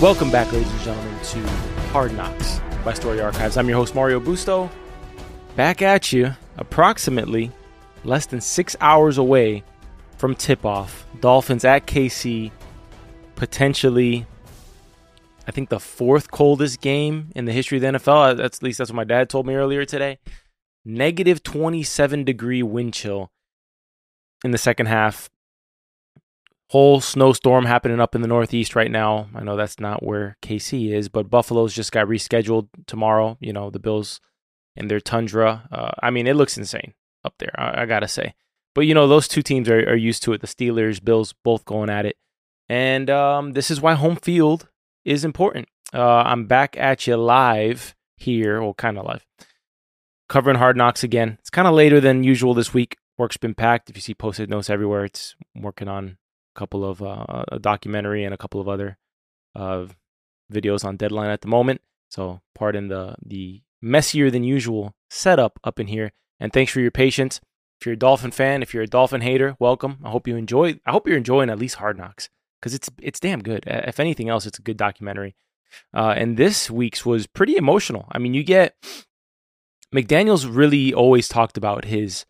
Welcome back, ladies and gentlemen, to Hard Knocks by Story Archives. I'm your host, Mario Busto. Back at you, approximately less than six hours away from tip off. Dolphins at KC, potentially, I think, the fourth coldest game in the history of the NFL. That's, at least that's what my dad told me earlier today. Negative 27 degree wind chill in the second half whole snowstorm happening up in the Northeast right now. I know that's not where KC is, but Buffalo's just got rescheduled tomorrow. You know, the Bills and their tundra. Uh, I mean, it looks insane up there, I, I, gotta say. But, you know, those two teams are, are used to it. The Steelers, Bills, both going at it. And um, this is why home field is important. Uh, I'm back at you live here, well, kind of live, covering Hard Knocks again. It's kind of later than usual this week. Work's been packed. If you see posted notes everywhere, it's working on a couple of uh, a documentary and a couple of other uh, videos on deadline at the moment. So pardon the the messier than usual setup up in here. And thanks for your patience. If you're a Dolphin fan, if you're a Dolphin hater, welcome. I hope you enjoy. I hope you're enjoying at least Hard Knocks because it's it's damn good. If anything else, it's a good documentary. Uh, and this week's was pretty emotional. I mean, you get McDaniel's really always talked about his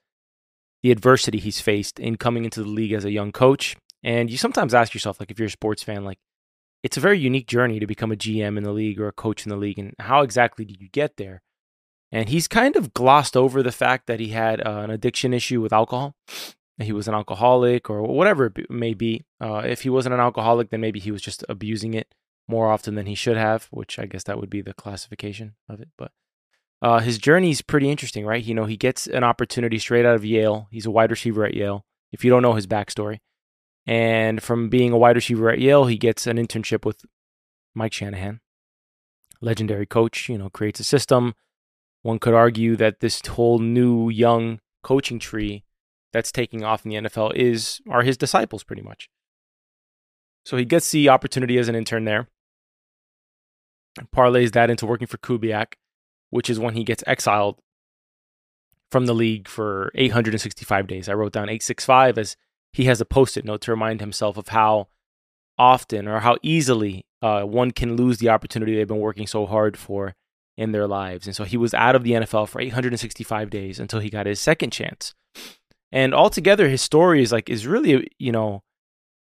the adversity he's faced in coming into the league as a young coach and you sometimes ask yourself, like, if you're a sports fan, like, it's a very unique journey to become a GM in the league or a coach in the league. And how exactly did you get there? And he's kind of glossed over the fact that he had uh, an addiction issue with alcohol. He was an alcoholic or whatever it may be. Uh, if he wasn't an alcoholic, then maybe he was just abusing it more often than he should have, which I guess that would be the classification of it. But uh, his journey is pretty interesting, right? You know, he gets an opportunity straight out of Yale. He's a wide receiver at Yale. If you don't know his backstory, and from being a wide receiver at Yale, he gets an internship with Mike Shanahan, legendary coach, you know, creates a system. One could argue that this whole new young coaching tree that's taking off in the NFL is are his disciples pretty much. So he gets the opportunity as an intern there. Parlays that into working for Kubiak, which is when he gets exiled from the league for 865 days. I wrote down 865 as he has a post-it note to remind himself of how often or how easily uh, one can lose the opportunity they've been working so hard for in their lives. And so he was out of the NFL for 865 days until he got his second chance. And altogether, his story is like is really you know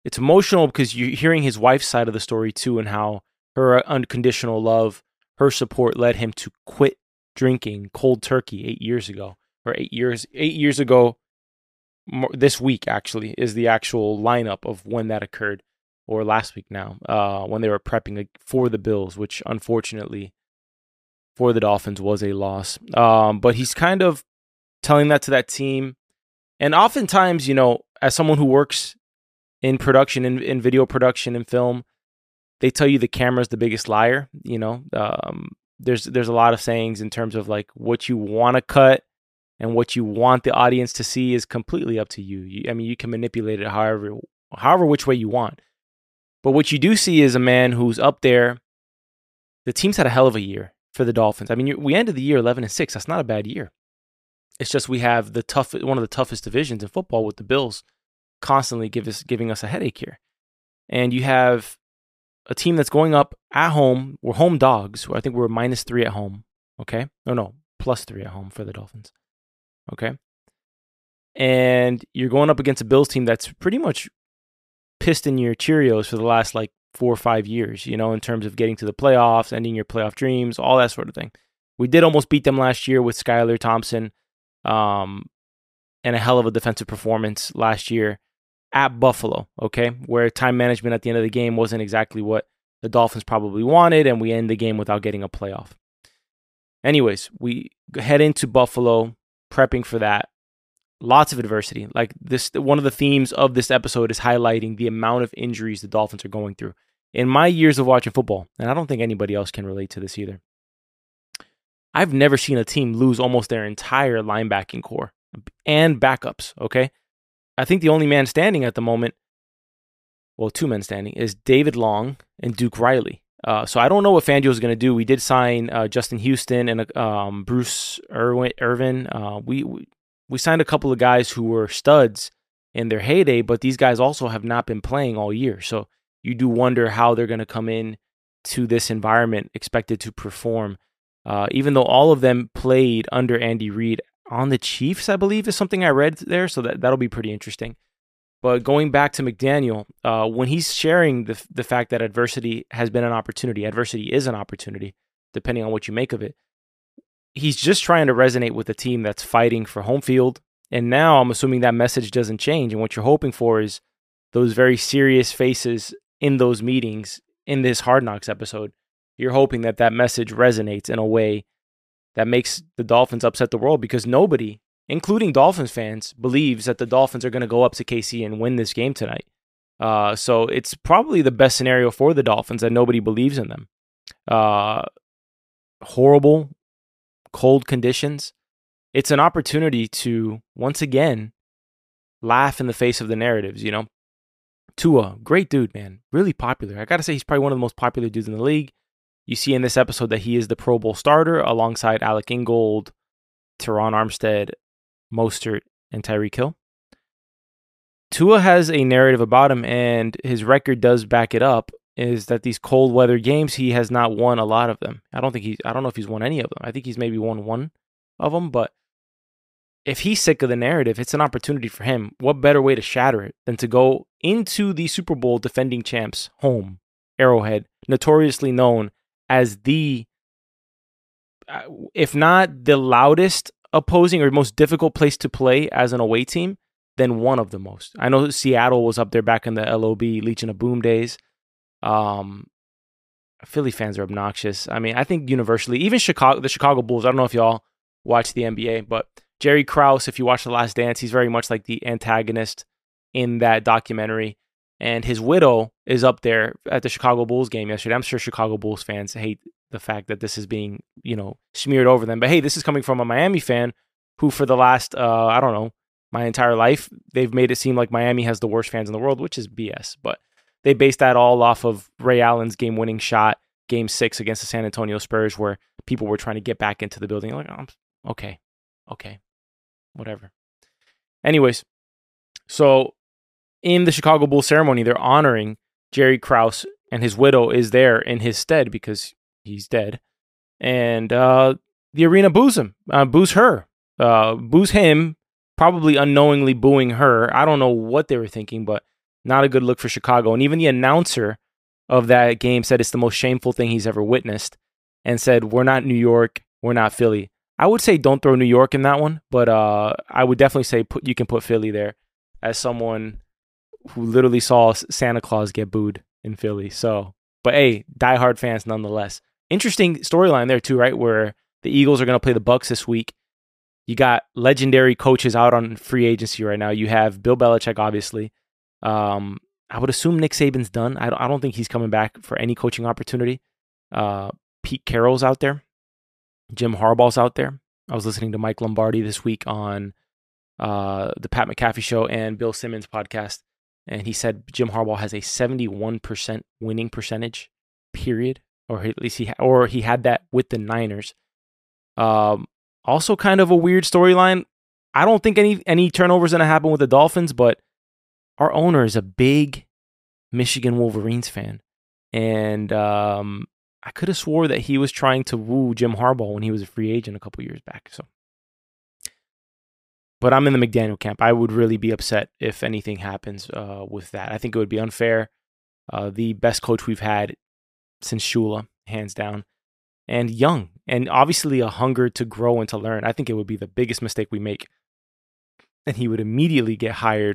it's emotional because you're hearing his wife's side of the story too, and how her unconditional love, her support led him to quit drinking cold turkey eight years ago, or eight years eight years ago this week actually is the actual lineup of when that occurred, or last week now, uh, when they were prepping for the Bills, which unfortunately for the Dolphins was a loss. Um, but he's kind of telling that to that team, and oftentimes, you know, as someone who works in production, in, in video production and film, they tell you the camera's the biggest liar. You know, um, there's there's a lot of sayings in terms of like what you want to cut and what you want the audience to see is completely up to you. you. I mean, you can manipulate it however, however which way you want. But what you do see is a man who's up there. The team's had a hell of a year for the Dolphins. I mean, we ended the year 11 and 6. That's not a bad year. It's just we have the tough one of the toughest divisions in football with the Bills constantly give us, giving us a headache here. And you have a team that's going up at home. We're home dogs. I think we're minus three at home. Okay. No, no, plus three at home for the Dolphins. Okay. And you're going up against a Bills team that's pretty much pissed in your Cheerios for the last like four or five years, you know, in terms of getting to the playoffs, ending your playoff dreams, all that sort of thing. We did almost beat them last year with Skylar Thompson um, and a hell of a defensive performance last year at Buffalo, okay, where time management at the end of the game wasn't exactly what the Dolphins probably wanted, and we end the game without getting a playoff. Anyways, we head into Buffalo prepping for that. Lots of adversity. Like this, one of the themes of this episode is highlighting the amount of injuries the Dolphins are going through. In my years of watching football, and I don't think anybody else can relate to this either, I've never seen a team lose almost their entire linebacking corps and backups. Okay. I think the only man standing at the moment, well, two men standing, is David Long and Duke Riley. Uh, so I don't know what Fangio is going to do. We did sign uh, Justin Houston and um, Bruce Irvin. Irvin. Uh, we, we we signed a couple of guys who were studs in their heyday, but these guys also have not been playing all year. So you do wonder how they're going to come in to this environment expected to perform. Uh, even though all of them played under Andy Reid on the Chiefs, I believe is something I read there. So that, that'll be pretty interesting. But going back to McDaniel, uh, when he's sharing the, the fact that adversity has been an opportunity, adversity is an opportunity, depending on what you make of it. He's just trying to resonate with a team that's fighting for home field. And now I'm assuming that message doesn't change. And what you're hoping for is those very serious faces in those meetings in this Hard Knocks episode. You're hoping that that message resonates in a way that makes the Dolphins upset the world because nobody, including Dolphins fans, believes that the Dolphins are going to go up to KC and win this game tonight. Uh, so it's probably the best scenario for the Dolphins that nobody believes in them. Uh, horrible, cold conditions. It's an opportunity to once again laugh in the face of the narratives. You know, Tua, great dude, man, really popular. I gotta say, he's probably one of the most popular dudes in the league. You see in this episode that he is the Pro Bowl starter alongside Alec Ingold, Terron Armstead, Mostert, and Tyreek Hill. Tua has a narrative about him, and his record does back it up. Is that these cold weather games he has not won a lot of them? I don't think he. I don't know if he's won any of them. I think he's maybe won one of them, but if he's sick of the narrative, it's an opportunity for him. What better way to shatter it than to go into the Super Bowl defending champs home, Arrowhead, notoriously known as the, uh, if not the loudest opposing or most difficult place to play as an away team, then one of the most. I know Seattle was up there back in the LOB Legion of Boom days. Um, Philly fans are obnoxious. I mean, I think universally, even Chicago, the Chicago Bulls. I don't know if y'all watch the NBA, but Jerry Krause, if you watch The Last Dance, he's very much like the antagonist in that documentary. And his widow is up there at the Chicago Bulls game yesterday. I'm sure Chicago Bulls fans hate the fact that this is being, you know, smeared over them. But hey, this is coming from a Miami fan who, for the last, uh, I don't know, my entire life, they've made it seem like Miami has the worst fans in the world, which is BS. But they based that all off of Ray Allen's game winning shot, game six against the San Antonio Spurs, where people were trying to get back into the building. Like, oh, okay, okay, whatever. Anyways, so in the Chicago Bulls ceremony, they're honoring Jerry Krause, and his widow is there in his stead because he's dead. And uh, the arena boos him, uh, boos her, uh, boos him, probably unknowingly booing her. I don't know what they were thinking, but not a good look for Chicago. And even the announcer of that game said it's the most shameful thing he's ever witnessed and said, We're not New York, we're not Philly. I would say don't throw New York in that one, but uh, I would definitely say put you can put Philly there as someone who literally saw Santa Claus get booed in Philly. So, but hey, diehard fans nonetheless. Interesting storyline there too, right? Where the Eagles are going to play the Bucks this week. You got legendary coaches out on free agency right now. You have Bill Belichick, obviously. Um, I would assume Nick Saban's done. I don't, I don't think he's coming back for any coaching opportunity. Uh, Pete Carroll's out there. Jim Harbaugh's out there. I was listening to Mike Lombardi this week on uh, the Pat McAfee show and Bill Simmons podcast, and he said Jim Harbaugh has a 71% winning percentage, period, or at least he ha- or he had that with the Niners. Um, also, kind of a weird storyline. I don't think any any turnovers gonna happen with the Dolphins, but our owner is a big Michigan Wolverines fan, and um, I could have swore that he was trying to woo Jim Harbaugh when he was a free agent a couple years back. So, but I'm in the McDaniel camp. I would really be upset if anything happens uh, with that. I think it would be unfair. Uh, the best coach we've had since Shula, hands down, and young, and obviously a hunger to grow and to learn. I think it would be the biggest mistake we make, and he would immediately get hired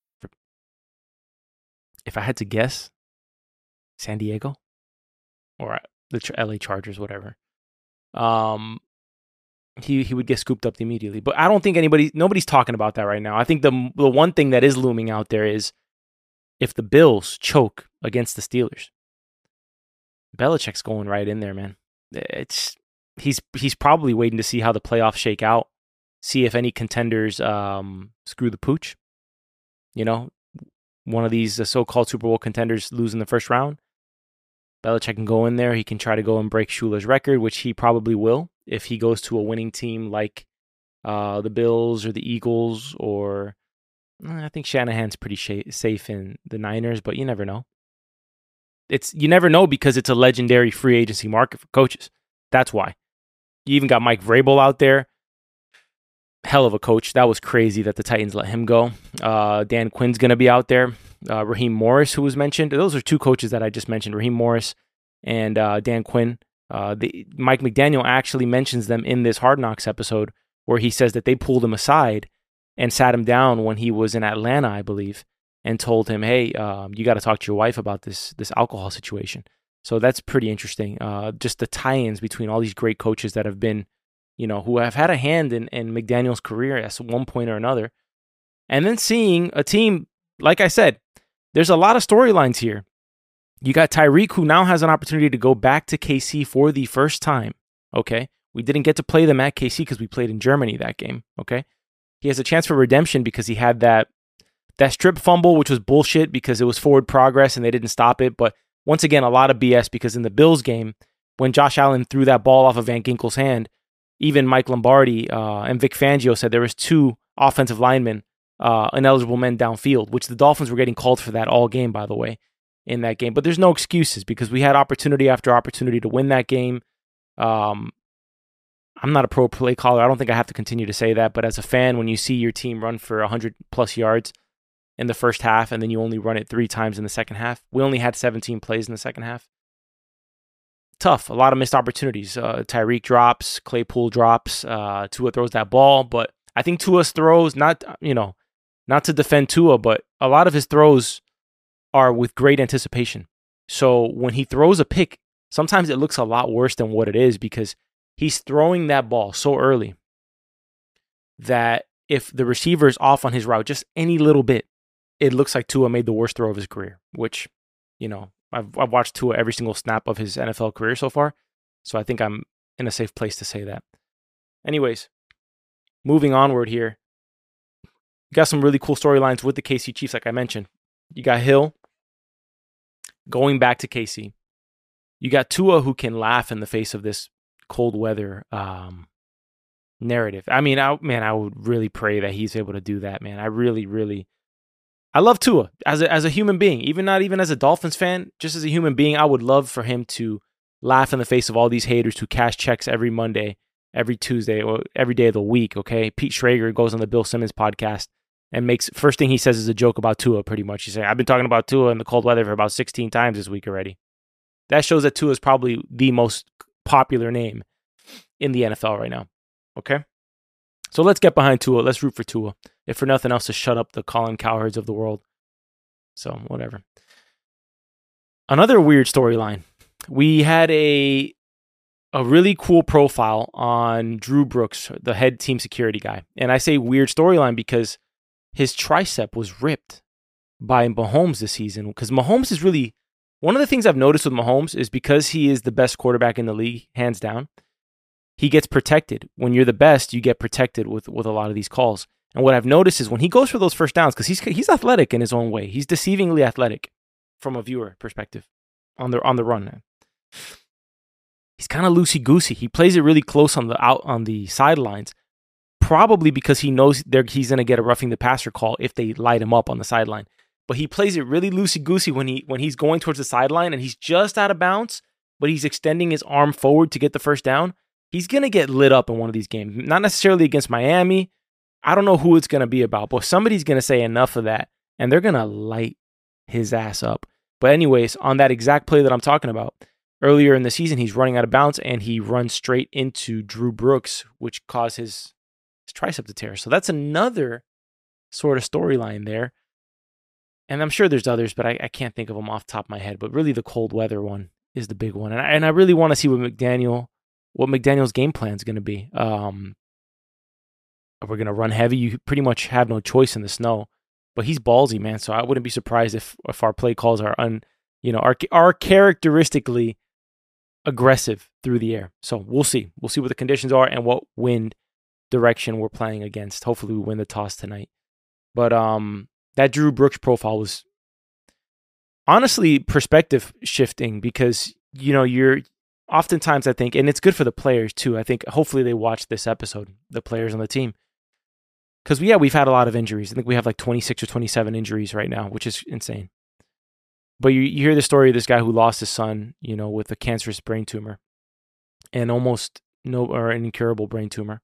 if I had to guess, San Diego or uh, the LA Chargers, whatever. Um, he he would get scooped up immediately. But I don't think anybody nobody's talking about that right now. I think the the one thing that is looming out there is if the Bills choke against the Steelers, Belichick's going right in there, man. It's he's he's probably waiting to see how the playoffs shake out, see if any contenders um, screw the pooch. You know, one of these uh, so-called Super Bowl contenders lose in the first round. Belichick can go in there. He can try to go and break Shula's record, which he probably will if he goes to a winning team like uh, the Bills or the Eagles, or eh, I think Shanahan's pretty sh- safe in the Niners, but you never know. It's you never know because it's a legendary free agency market for coaches. That's why. You even got Mike Vrabel out there. Hell of a coach. That was crazy that the Titans let him go. Uh, Dan Quinn's going to be out there. Uh, Raheem Morris, who was mentioned. Those are two coaches that I just mentioned Raheem Morris and uh, Dan Quinn. Uh, the, Mike McDaniel actually mentions them in this Hard Knocks episode where he says that they pulled him aside and sat him down when he was in Atlanta, I believe, and told him, "Hey, um, you got to talk to your wife about this this alcohol situation." So that's pretty interesting. Uh, just the tie-ins between all these great coaches that have been, you know, who have had a hand in, in McDaniel's career at one point or another, and then seeing a team, like I said, there's a lot of storylines here. You got Tyreek, who now has an opportunity to go back to KC for the first time. Okay. We didn't get to play them at KC because we played in Germany that game. Okay. He has a chance for redemption because he had that that strip fumble, which was bullshit because it was forward progress and they didn't stop it. But once again, a lot of BS because in the Bills game, when Josh Allen threw that ball off of Van Ginkel's hand, even Mike Lombardi uh, and Vic Fangio said there was two offensive linemen, uh, ineligible men downfield, which the Dolphins were getting called for that all game, by the way in that game. But there's no excuses because we had opportunity after opportunity to win that game. Um, I'm not a pro play caller. I don't think I have to continue to say that. But as a fan, when you see your team run for 100 plus yards in the first half and then you only run it three times in the second half, we only had 17 plays in the second half. Tough. A lot of missed opportunities. Uh, Tyreek drops, Claypool drops, uh, Tua throws that ball. But I think Tua's throws, not, you know, not to defend Tua, but a lot of his throws are with great anticipation. So when he throws a pick, sometimes it looks a lot worse than what it is because he's throwing that ball so early that if the receiver is off on his route just any little bit, it looks like Tua made the worst throw of his career, which, you know, I've, I've watched Tua every single snap of his NFL career so far. So I think I'm in a safe place to say that. Anyways, moving onward here, you got some really cool storylines with the KC Chiefs, like I mentioned. You got Hill, going back to KC, you got Tua who can laugh in the face of this cold weather um, narrative. I mean, I, man, I would really pray that he's able to do that, man. I really, really, I love Tua as a, as a human being, even not even as a Dolphins fan, just as a human being. I would love for him to laugh in the face of all these haters who cash checks every Monday, every Tuesday, or every day of the week. Okay, Pete Schrager goes on the Bill Simmons podcast and makes first thing he says is a joke about Tua. Pretty much, he's saying, "I've been talking about Tua in the cold weather for about 16 times this week already." That shows that Tua is probably the most popular name in the NFL right now. Okay, so let's get behind Tua. Let's root for Tua, if for nothing else, to shut up the Colin Cowherds of the world. So whatever. Another weird storyline. We had a a really cool profile on Drew Brooks, the head team security guy. And I say weird storyline because his tricep was ripped by Mahomes this season because Mahomes is really one of the things I've noticed with Mahomes is because he is the best quarterback in the league, hands down. He gets protected. When you're the best, you get protected with with a lot of these calls. And what I've noticed is when he goes for those first downs, because he's he's athletic in his own way, he's deceivingly athletic from a viewer perspective on the on the run. He's kind of loosey goosey. He plays it really close on the out on the sidelines, probably because he knows he's going to get a roughing the passer call if they light him up on the sideline. But he plays it really loosey goosey when he when he's going towards the sideline and he's just out of bounds, but he's extending his arm forward to get the first down. He's going to get lit up in one of these games. Not necessarily against Miami. I don't know who it's going to be about, but somebody's going to say enough of that and they're going to light his ass up. But anyways, on that exact play that I'm talking about, earlier in the season, he's running out of bounds and he runs straight into Drew Brooks, which caused his his tricep to tear. So that's another sort of storyline there. And I'm sure there's others, but I, I, can't think of them off the top of my head. But really, the cold weather one is the big one. And I, and I really want to see what McDaniel what McDaniel's game plan is going to be. Um, we're going to run heavy. You pretty much have no choice in the snow, but he's ballsy, man. So I wouldn't be surprised if if our play calls are un, you know, are are characteristically aggressive through the air. So we'll see. We'll see what the conditions are and what wind direction we're playing against. Hopefully, we win the toss tonight. But um, that Drew Brooks profile was honestly perspective shifting because you know you're oftentimes I think, and it's good for the players too. I think hopefully they watch this episode, the players on the team, because we, yeah, we've had a lot of injuries. I think we have like 26 or 27 injuries right now, which is insane. But you, you hear the story of this guy who lost his son, you know, with a cancerous brain tumor, and almost no or an incurable brain tumor,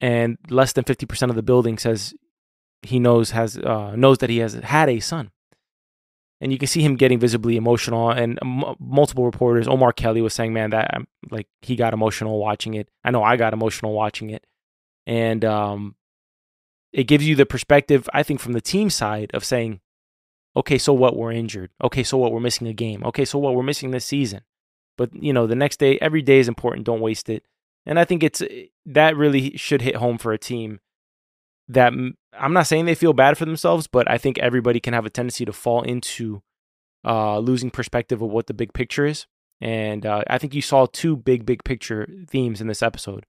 and less than 50% of the building says he knows has uh, knows that he has had a son and you can see him getting visibly emotional. And m- multiple reporters, Omar Kelly was saying, "Man, that like he got emotional watching it. I know I got emotional watching it." And um, it gives you the perspective, I think, from the team side of saying, "Okay, so what? We're injured. Okay, so what? We're missing a game. Okay, so what? We're missing this season." But you know, the next day, every day is important. Don't waste it. And I think it's that really should hit home for a team that I'm not saying they feel bad for themselves, but I think everybody can have a tendency to fall into uh, losing perspective of what the big picture is. And uh, I think you saw two big, big picture themes in this episode.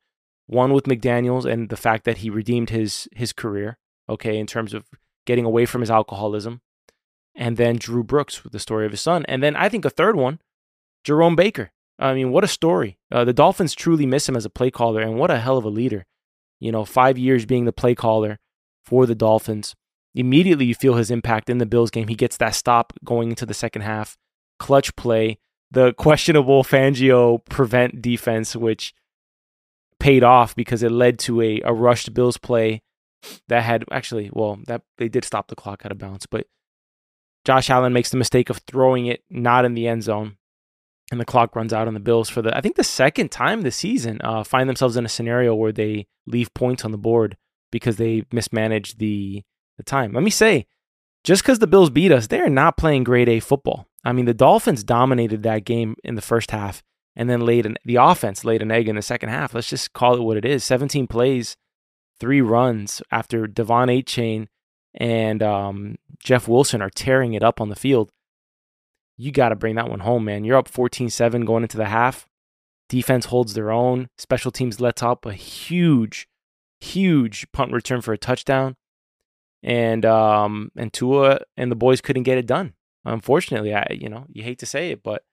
One with McDaniel's and the fact that he redeemed his his career, okay, in terms of getting away from his alcoholism, and then Drew Brooks with the story of his son, and then I think a third one, Jerome Baker. I mean, what a story! Uh, the Dolphins truly miss him as a play caller, and what a hell of a leader you know, five years being the play caller for the Dolphins. Immediately, you feel his impact in the Bills game. He gets that stop going into the second half, clutch play, the questionable Fangio prevent defense, which paid off because it led to a, a rushed Bills play that had actually, well, that they did stop the clock out of bounds, but Josh Allen makes the mistake of throwing it not in the end zone and the clock runs out on the Bills for the I think the second time this season uh, find themselves in a scenario where they leave points on the board because they mismanaged the the time. Let me say, just because the Bills beat us, they're not playing grade A football. I mean, the Dolphins dominated that game in the first half and then laid an, the offense laid an egg in the second half. Let's just call it what it is. 17 plays, three runs after De'Von Achane and um, Jeff Wilson are tearing it up on the field you got to bring that one home, man. You're up 14 7 going into the half. Defense holds their own. Special teams lets up a huge, huge punt return for a touchdown. And um and Tua and the boys couldn't get it done. Unfortunately, I you know, you hate to say it, but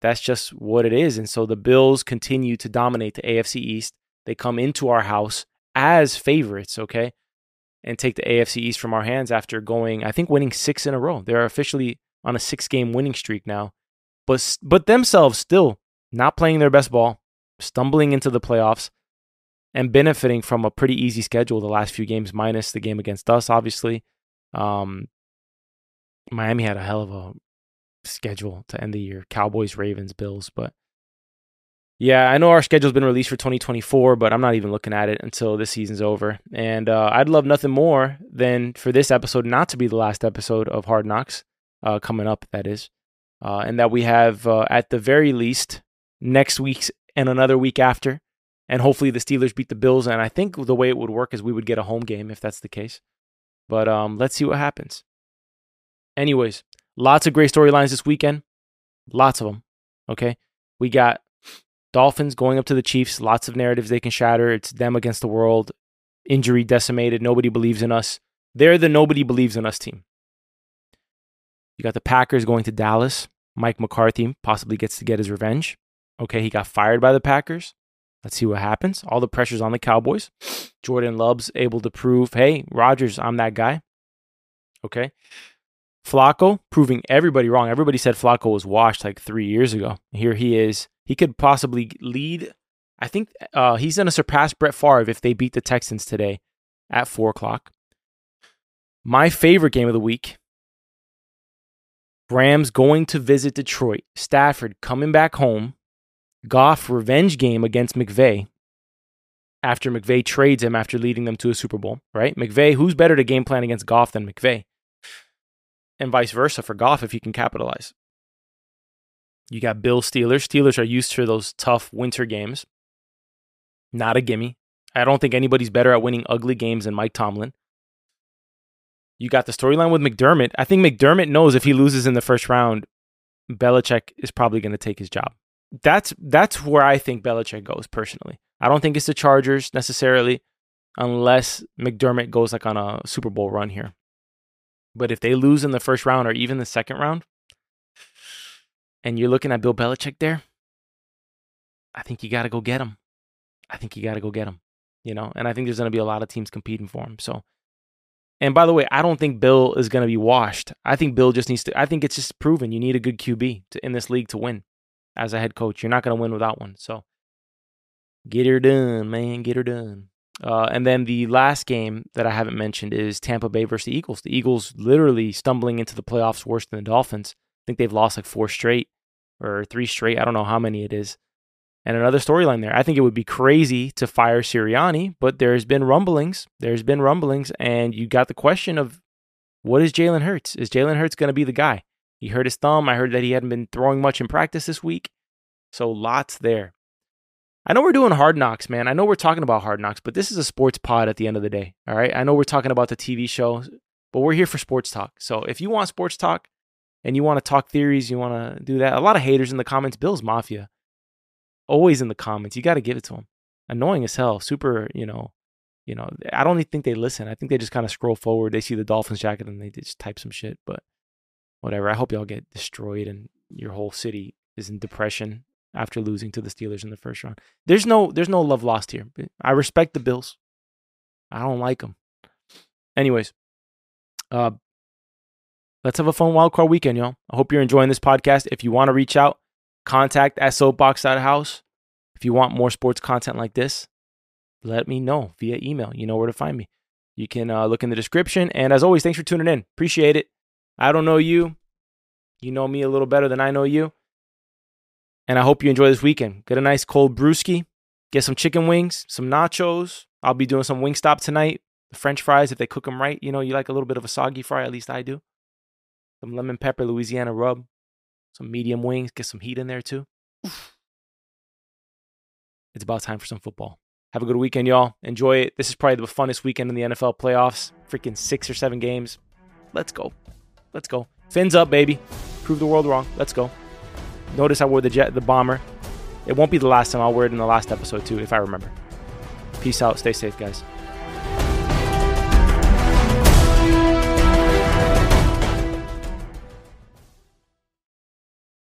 that's just what it is. And so the Bills continue to dominate the AFC East. They come into our house as favorites, okay? And take the AFC East from our hands after going, I think, winning six in a row. They're officially on a six game winning streak now, but but themselves still not playing their best ball, stumbling into the playoffs, and benefiting from a pretty easy schedule the last few games, minus the game against us, obviously. Um, Miami had a hell of a schedule to end the year: Cowboys, Ravens, Bills, but. Yeah, I know our schedule's been released for 2024, but I'm not even looking at it until this season's over. And uh, I'd love nothing more than for this episode not to be the last episode of Hard Knocks uh, coming up, that is. Uh, and that we have, uh, at the very least, next week's and another week after. And hopefully the Steelers beat the Bills. And I think the way it would work is we would get a home game if that's the case. But um, let's see what happens. Anyways, lots of great storylines this weekend. Lots of them. Okay. We got Dolphins going up to the Chiefs. Lots of narratives they can shatter. It's them against the world. Injury decimated. Nobody believes in us. They're the nobody believes in us team. You got the Packers going to Dallas. Mike McCarthy possibly gets to get his revenge. Okay, he got fired by the Packers. Let's see what happens. All the pressure's on the Cowboys. Jordan Love's able to prove, hey, Rodgers, I'm that guy. Okay. Flacco proving everybody wrong. Everybody said Flacco was washed like three years ago. Here he is. He could possibly lead. I think uh, he's going to surpass Brett Favre if they beat the Texans today at four o'clock. My favorite game of the week Rams going to visit Detroit. Stafford coming back home. Goff revenge game against McVay after McVay trades him after leading them to a Super Bowl, right? McVay, who's better to game plan against Goff than McVay? And vice versa for Goff if he can capitalize. You got Bill Steelers. Steelers are used to those tough winter games. Not a gimme. I don't think anybody's better at winning ugly games than Mike Tomlin. You got the storyline with McDermott. I think McDermott knows if he loses in the first round, Belichick is probably going to take his job. That's that's where I think Belichick goes personally. I don't think it's the Chargers necessarily, unless McDermott goes like on a Super Bowl run here. But if they lose in the first round or even the second round, and you're looking at Bill Belichick there, I think you got to go get him. I think you got to go get him. You know, and I think there's going to be a lot of teams competing for him. So, and by the way, I don't think Bill is going to be washed. I think Bill just needs to. I think it's just proven you need a good QB to, in this league to win as a head coach. You're not going to win without one. So, get her done, man. Get her done. Uh, and then the last game that I haven't mentioned is Tampa Bay versus the Eagles. The Eagles literally stumbling into the playoffs worse than the Dolphins. I think they've lost like four straight or three straight. I don't know how many it is. And another storyline there. I think it would be crazy to fire Sirianni, but there's been rumblings. There's been rumblings, and you got the question of what is Jalen Hurts? Is Jalen Hurts going to be the guy? He hurt his thumb. I heard that he hadn't been throwing much in practice this week. So lots there. I know we're doing hard knocks, man. I know we're talking about hard knocks, but this is a sports pod at the end of the day. All right. I know we're talking about the TV show, but we're here for sports talk. So if you want sports talk and you want to talk theories, you want to do that. A lot of haters in the comments. Bill's Mafia always in the comments. You got to give it to them. Annoying as hell. Super, you know, you know. I don't even think they listen. I think they just kind of scroll forward. They see the Dolphins jacket and they just type some shit. But whatever. I hope y'all get destroyed and your whole city is in depression after losing to the Steelers in the first round. There's no there's no love lost here. I respect the Bills. I don't like them. Anyways, uh, let's have a fun wild card weekend, y'all. I hope you're enjoying this podcast. If you want to reach out, contact at soapbox.house. If you want more sports content like this, let me know via email. You know where to find me. You can uh, look in the description. And as always, thanks for tuning in. Appreciate it. I don't know you. You know me a little better than I know you. And I hope you enjoy this weekend. Get a nice cold brewski. Get some chicken wings, some nachos. I'll be doing some Wingstop tonight. The French fries, if they cook them right, you know, you like a little bit of a soggy fry. At least I do. Some lemon pepper Louisiana rub some medium wings, get some heat in there too. It's about time for some football. Have a good weekend, y'all. Enjoy it. This is probably the funnest weekend in the NFL playoffs. Freaking six or seven games. Let's go. Let's go. Fins up, baby. Prove the world wrong. Let's go. Notice I wore the jet, the bomber. It won't be the last time. I'll wear it in the last episode too, if I remember. Peace out. Stay safe, guys.